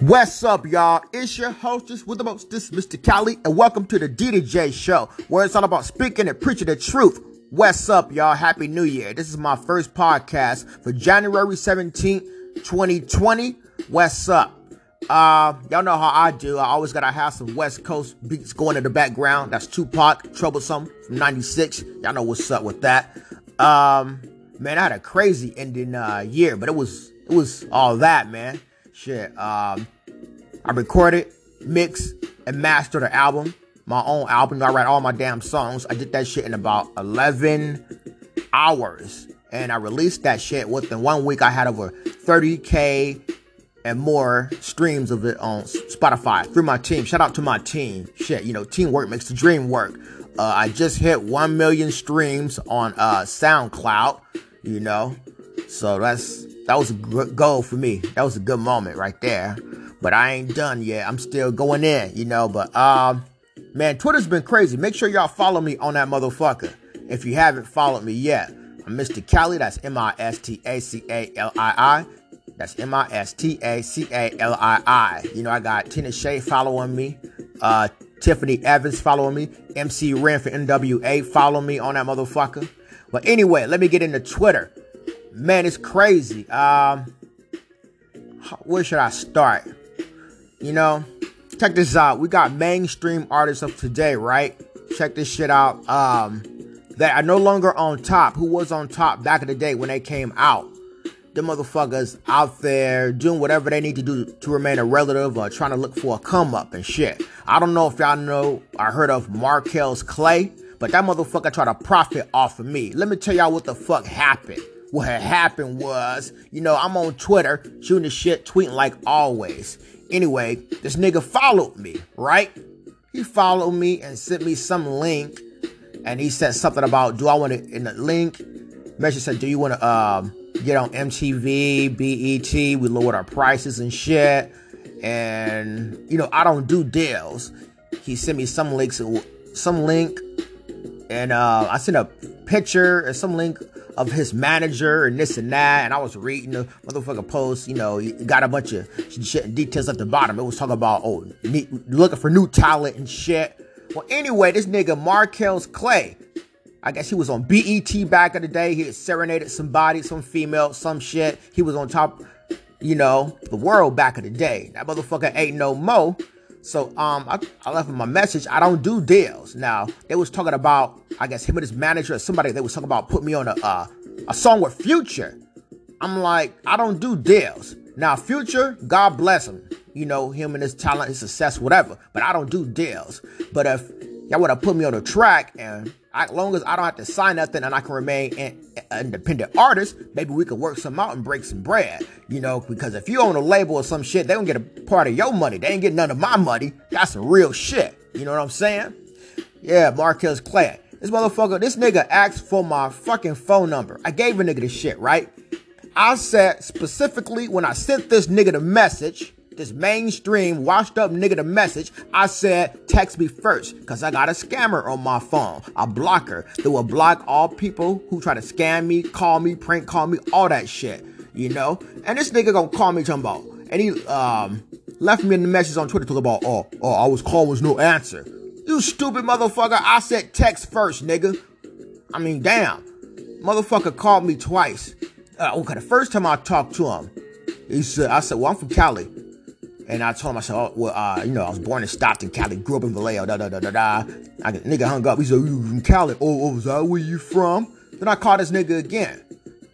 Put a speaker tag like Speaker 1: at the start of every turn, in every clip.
Speaker 1: What's up, y'all? It's your hostess with the most, this Mista Cali, and welcome to the DDJ Show, where it's all about speaking and preaching the truth. What's up, y'all? Happy New Year. This is my first podcast for January 17th, 2020. What's up? Uh, y'all know how I do. I always gotta have some West Coast beats going in the background. That's Tupac, Troublesome from 96. Y'all know what's up with that. Um, man, I had a crazy ending uh, year, but it was it was all that, man. Shit. Um, I recorded, mixed, and mastered an album, my own album. I write all my damn songs. I did that shit in about 11 hours, and I released that shit within one week. I had over 30k and more streams of it on Spotify through my team. Shout out to my team. Shit, you know, teamwork makes the dream work. Uh, I just hit 1 million streams on uh, SoundCloud, you know. So that's that was a good goal for me. That was a good moment right there. But I ain't done yet. I'm still going in, you know. But um, man, Twitter's been crazy. Make sure y'all follow me on that motherfucker. If you haven't followed me yet, I'm Mista Cali. That's M I S T A C A L I I. That's M I S T A C A L I I. You know, I got Tina Shay following me. Uh, Tiffany Evans following me. MC Ren for NWA follow me on that motherfucker. But anyway, let me get into Twitter. Man, it's crazy. Um, where should I start? You know, check this out. We got mainstream artists of today, right? Check this shit out. Um, that are no longer on top. Who was on top back in the day when they came out? The motherfuckers out there doing whatever they need to do to remain a relative or trying to look for a come up and shit. I don't know if y'all know I heard of Markells Clay, but that motherfucker tried to profit off of me. Let me tell y'all what the fuck happened. What had happened was, you know, I'm on Twitter shooting the shit, tweeting like always. Anyway, this nigga followed me, right? He followed me and sent me some link, and he said something about, do I want to, in the link, message said, do you want to, um, get on MTV, BET, we lowered our prices and shit. And, you know, I don't do deals. He sent me some links, some link, and uh, I sent a picture and some link of his manager and this and that. And I was reading the motherfucker post, you know, he got a bunch of shit details at the bottom. It was talking about, oh, looking for new talent and shit. Well, anyway, this nigga Markells Clay, I guess he was on BET back in the day. He had serenaded somebody, some female, some shit. He was on top, you know, the world back in the day. That motherfucker ain't no mo. So um, I, I left him a message. I don't do deals. Now they was talking about, I guess him and his manager or somebody. They was talking about put me on a uh, a song with Future. I'm like, I don't do deals. Now Future, God bless him. You know him and his talent, his success, whatever. But I don't do deals. But if y'all would have put me on a track and as long as I don't have to sign nothing and I can remain an independent artist, maybe we could work some out and break some bread. You know, because if you own a label or some shit, they don't get a part of your money. They ain't getting none of my money. That's some real shit. You know what I'm saying? Yeah, Markells Clay. This motherfucker, this nigga asked for my fucking phone number. I gave a nigga the shit, right? I said specifically when I sent this nigga the message, this mainstream washed up nigga the message, I said, text me first, cause I got a scammer on my phone, a blocker that will block all people who try to scam me, call me, prank call me, all that shit, you know? And this nigga gonna call me Jumbo. and he um left me in the message on Twitter talking about, oh, oh, I was calling was no answer. You stupid motherfucker, I said text first, nigga. I mean, damn. Motherfucker called me twice. Uh, okay, the first time I talked to him, he said, I said, well, I'm from Cali. And I told him, I said, oh, well, uh, you know, I was born in Stockton, Cali, grew up in Vallejo, da da da da da. I, nigga hung up. He said, you from Cali? Oh, oh, is that where you from? Then I called this nigga again.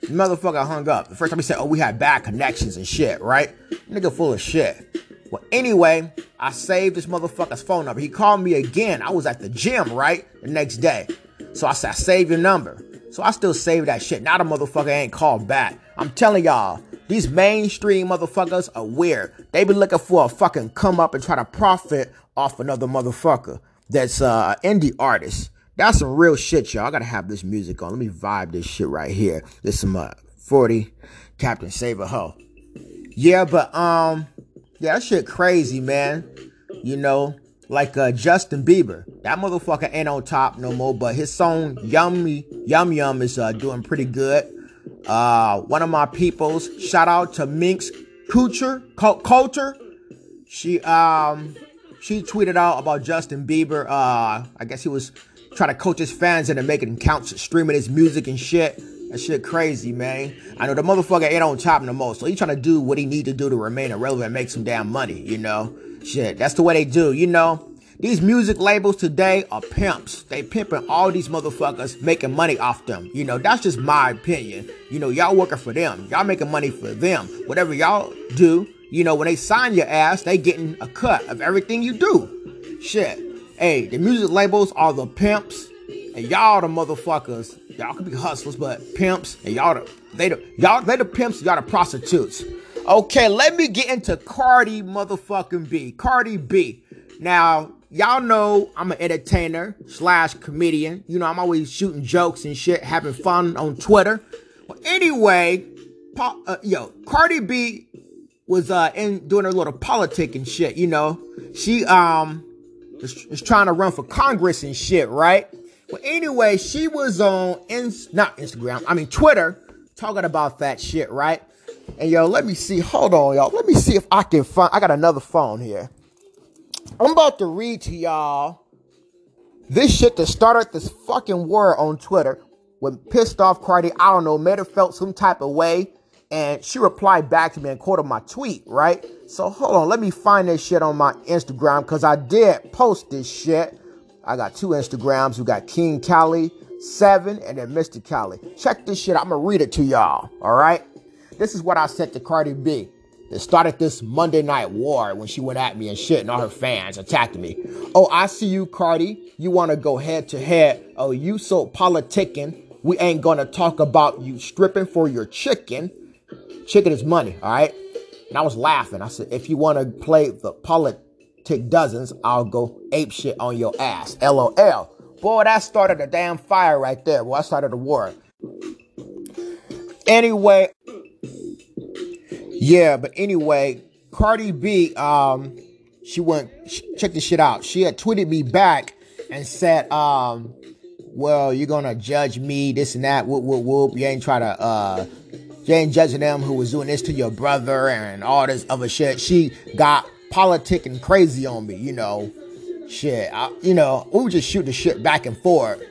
Speaker 1: The motherfucker hung up. The first time he said, oh, we had bad connections and shit, right? Nigga full of shit. Well, anyway, I saved this motherfucker's phone number. He called me again. I was at the gym, right? The next day. So I said, save your number. So I still save that shit. Now the motherfucker ain't called back. I'm telling y'all, these mainstream motherfuckers are weird. They be looking for a fucking come up and try to profit off another motherfucker that's uh indie artist. That's some real shit, y'all. I gotta have this music on. Let me vibe this shit right here. This some uh 40 Captain Saver Ho. Yeah, but um yeah, that shit crazy, man. You know, like uh Justin Bieber. That motherfucker ain't on top no more, but his song Yummy Yum Yum is uh doing pretty good. Uh, one of my peoples, shout out to Minx Culture, Coulter. she um she tweeted out about Justin Bieber. Uh, I guess he was trying to coach his fans into making counts, streaming his music and shit. That shit crazy, man. I know the motherfucker ain't on top no more, so he trying to do what he need to do to remain irrelevant and make some damn money, you know? Shit, that's the way they do, you know? These music labels today are pimps. They pimping all these motherfuckers, making money off them. You know, that's just my opinion. You know, y'all working for them. Y'all making money for them. Whatever y'all do, you know, when they sign your ass, they getting a cut of everything you do. Shit. Hey, the music labels are the pimps, and y'all the motherfuckers. Y'all could be hustlers, but pimps, and y'all the they the y'all they the pimps, y'all the prostitutes. Okay, let me get into Cardi motherfucking B. Cardi B. Now, y'all know I'm an entertainer slash comedian. You know, I'm always shooting jokes and shit, having fun on Twitter. Well, anyway, uh, yo, Cardi B was uh in doing her little politic and shit. You know, she um is, is trying to run for Congress and shit, right? Well, anyway, she was on in not Instagram, I mean Twitter, talking about that shit, right? And yo, let me see. Hold on, y'all. Let me see if I can find. I got another phone here. I'm about to read to y'all this shit that started this fucking war on Twitter. When pissed off Cardi, I don't know, made her felt some type of way. And she replied back to me and quoted my tweet, right? So hold on, let me find this shit on my Instagram because I did post this shit. I got two Instagrams. We got King Cali 7 and then Mista Cali. Check this shit. I'm gonna read it to y'all. All right. This is what I said to Cardi B that started this Monday night war when she went at me and shit, and all her fans attacked me. Oh, I see you, Cardi. You want to go head to head. Oh, you so politicking. We ain't gonna talk about you stripping for your chicken. Chicken is money, all right? And I was laughing. I said, if you want to play the politic dozens, I'll go ape shit on your ass. LOL. Boy, that started a damn fire right there. Boy, I started a war. Anyway, yeah, but anyway, Cardi B, um, she went check this shit out. She had tweeted me back and said, um, well, you're gonna judge me, this and that, whoop whoop whoop. You ain't try to uh you ain't judging them who was doing this to your brother and all this other shit. She got politicking crazy on me, you know. Shit, I, you know, we would just shoot the shit back and forth.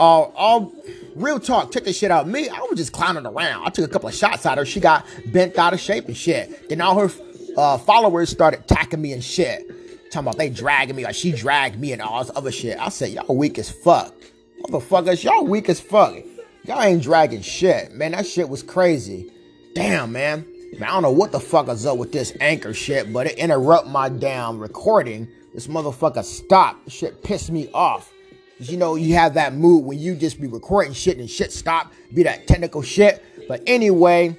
Speaker 1: All, all real talk, check this shit out. Me, I was just clowning around. I took a couple of shots at her. She got bent out of shape and shit. Then all her uh, followers started attacking me and shit. Talking about they dragging me, like she dragged me and all this other shit. I said, y'all weak as fuck. Motherfuckers, y'all weak as fuck. Y'all ain't dragging shit. Man, that shit was crazy. Damn, man. Man, I don't know what the fuck is up with this anchor shit, but it interrupt my damn recording. This motherfucker stopped. Shit pissed me off. You know, you have that mood when you just be recording shit and shit stop, be that technical shit. But anyway,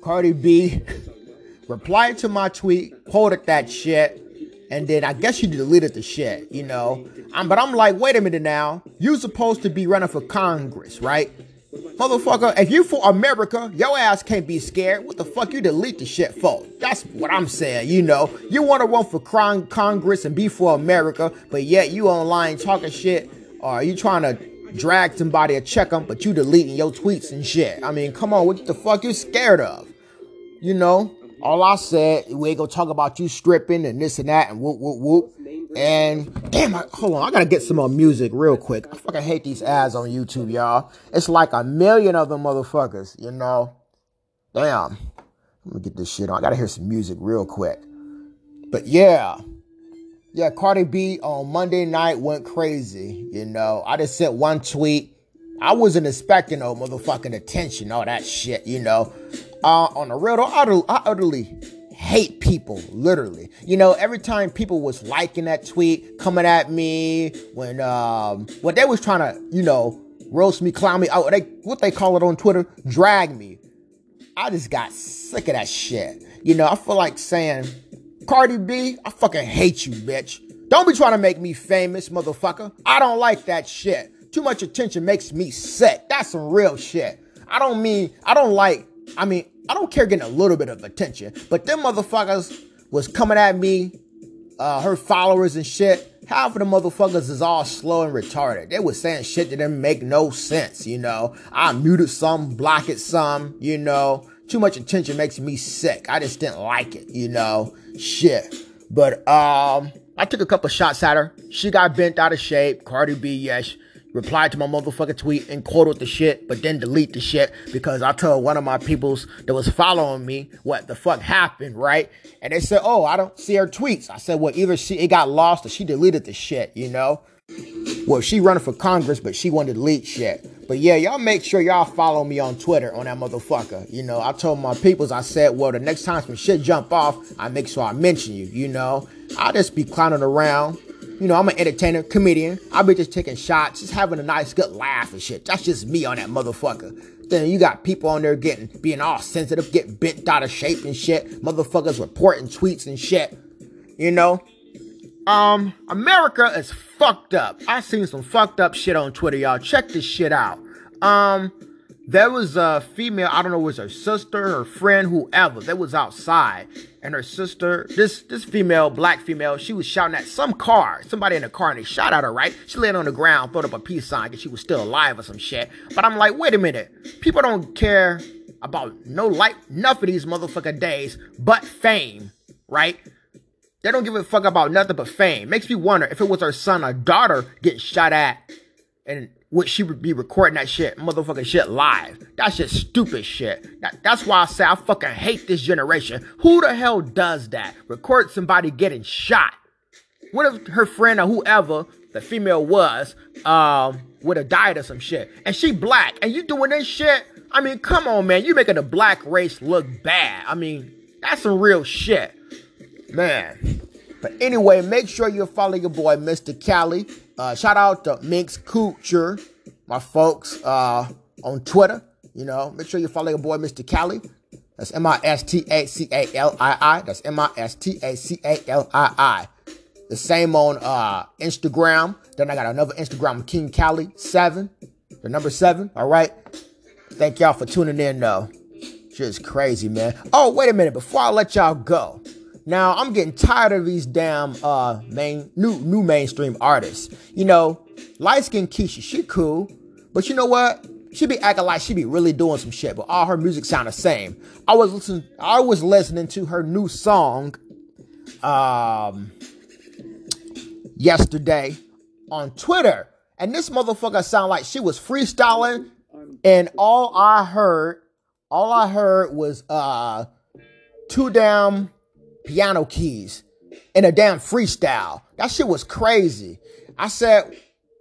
Speaker 1: Cardi B replied to my tweet, quoted that shit, and then I guess she deleted the shit, you know. But I'm like, wait a minute now. You supposed to be running for Congress, right? Motherfucker, if you for America, your ass can't be scared. What the fuck you delete the shit for? That's what I'm saying, you know. You want to run for Congress and be for America, but yet you online talking shit, or you trying to drag somebody or check them, but you deleting your tweets and shit? I mean, come on, what the fuck you scared of? You know, all I said, we ain't gonna talk about you stripping and this and that and whoop, whoop, whoop. And damn, I, hold on, I gotta get some more music real quick. I fucking hate these ads on YouTube, y'all. It's like a million of them motherfuckers, you know. Damn. Let me get this shit on. I gotta hear some music real quick. But yeah. Yeah, Cardi B on Monday night went crazy, you know. I just sent one tweet. I wasn't expecting no motherfucking attention, all that shit, you know. Uh, on the real, I I utterly hate people, literally. You know, every time people was liking that tweet, coming at me, when um when they was trying to, you know, roast me, clown me, oh, they what they call it on Twitter, drag me. I just got sick of that shit. You know, I feel like saying, Cardi B, I fucking hate you, bitch. Don't be trying to make me famous, motherfucker. I don't like that shit. Too much attention makes me sick. That's some real shit. I don't mean, I don't like, I mean, I don't care getting a little bit of attention, but them motherfuckers was coming at me, uh, her followers and shit. Half of the motherfuckers is all slow and retarded. They was saying shit that didn't make no sense, you know. I muted some, blocked it some, you know. Too much attention makes me sick. I just didn't like it, you know? Shit. But um, I took a couple shots at her. She got bent out of shape. Cardi B, yes, replied to my motherfucking tweet and quoted the shit, but then delete the shit because I told one of my peoples that was following me what the fuck happened, right? And they said, "Oh, I don't see her tweets." I said, "Well, either she it got lost or she deleted the shit," you know. Well, she running for Congress, but she wanted to delete shit. But yeah, y'all make sure y'all follow me on Twitter on that motherfucker. You know, I told my peoples, I said, well, the next time some shit jump off, I make sure I mention you. You know, I'll just be clowning around. You know, I'm an entertainer, comedian. I'll be just taking shots, just having a nice, good laugh and shit. That's just me on that motherfucker. Then you got people on there getting, being all sensitive, getting bent out of shape and shit. Motherfuckers reporting tweets and shit. You know, um, America is fucked up. I seen some fucked up shit on Twitter, y'all. Check this shit out. Um, there was a female, I don't know, was her sister, her friend, whoever, that was outside. And her sister, this this female, black female, she was shouting at some car, somebody in the car, and they shot at her, right? She laid on the ground, threw up a peace sign because she was still alive or some shit. But I'm like, wait a minute. People don't care about no life, of these motherfucking days but fame, right? They don't give a fuck about nothing but fame. Makes me wonder if it was her son or daughter getting shot at and would she be recording that shit, motherfucking shit live? That's just stupid shit. That, that's why I say I fucking hate this generation. Who the hell does that? Record somebody getting shot. What if her friend or whoever the female was um, would have died or some shit? And she black, and you doing this shit? I mean, come on, man. You making the black race look bad. I mean, that's some real shit. Man. But anyway, make sure you follow your boy, Mista Cali. Uh, shout out to Minx Culture, my folks uh, on Twitter. You know, make sure you follow your boy, Mista Cali. That's M I S T A C A L I I. That's M I S T A C A L I I. The same on uh, Instagram. Then I got another Instagram, King Cali 7, the number 7. All right. Thank y'all for tuning in, though. Just crazy, man. Oh, wait a minute. Before I let y'all go, now I'm getting tired of these damn uh main new new mainstream artists. You know, light skinned Keisha, she cool, but you know what? She be acting like she be really doing some shit, but all her music sound the same. I was listening, I was listening to her new song, um, yesterday on Twitter, and this motherfucker sound like she was freestyling, and all I heard, all I heard was uh, two damn piano keys in a damn freestyle. That shit was crazy. I said,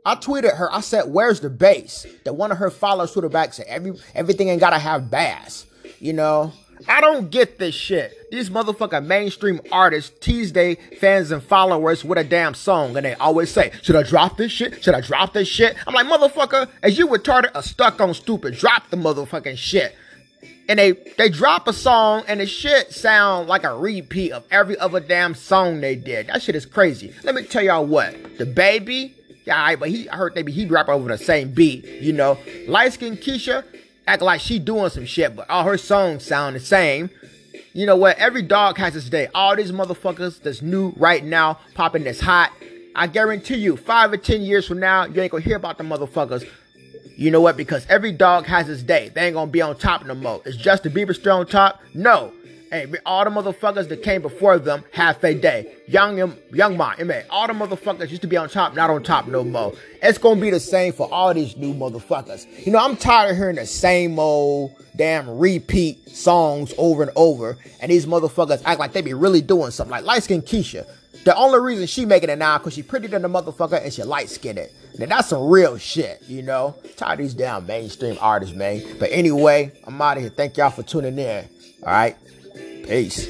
Speaker 1: I tweeted her, I said, where's the bass? That one of her followers tweeted back said, Every, everything ain't gotta have bass. You know? I don't get this shit. These motherfucking mainstream artists tease their fans and followers with a damn song, and they always say, "Should I drop this shit? Should I drop this shit?" I'm like, motherfucker, as you retarded or stuck on stupid, drop the motherfucking shit and they they drop a song and the shit sound like a repeat of every other damn song they did. That shit is crazy. Let me tell y'all what. DaBaby, yeah, but he I heard maybe he rap over the same beat, you know. Light skin Keisha act like she doing some shit, but all her songs sound the same. You know what? Every dog has its day. All these motherfuckers that's new right now, popping that's hot. I guarantee you, five or ten years from now, you ain't gonna hear about the motherfuckers you know what? Because every dog has its day. They ain't gonna be on top no more. Is Justin Bieber still on top? No. Hey, all the motherfuckers that came before them have a day. Young Young Man, man, all the motherfuckers used to be on top, not on top no more. It's gonna be the same for all these new motherfuckers. You know, I'm tired of hearing the same old damn repeat songs over and over, and these motherfuckers act like they be really doing something. Like light skin Keisha. The only reason she making it now because she prettier than the motherfucker and she light skinned. Now that's some real shit, you know. Tie these down mainstream artists, man. But anyway, I'm out of here. Thank y'all for tuning in. All right, peace.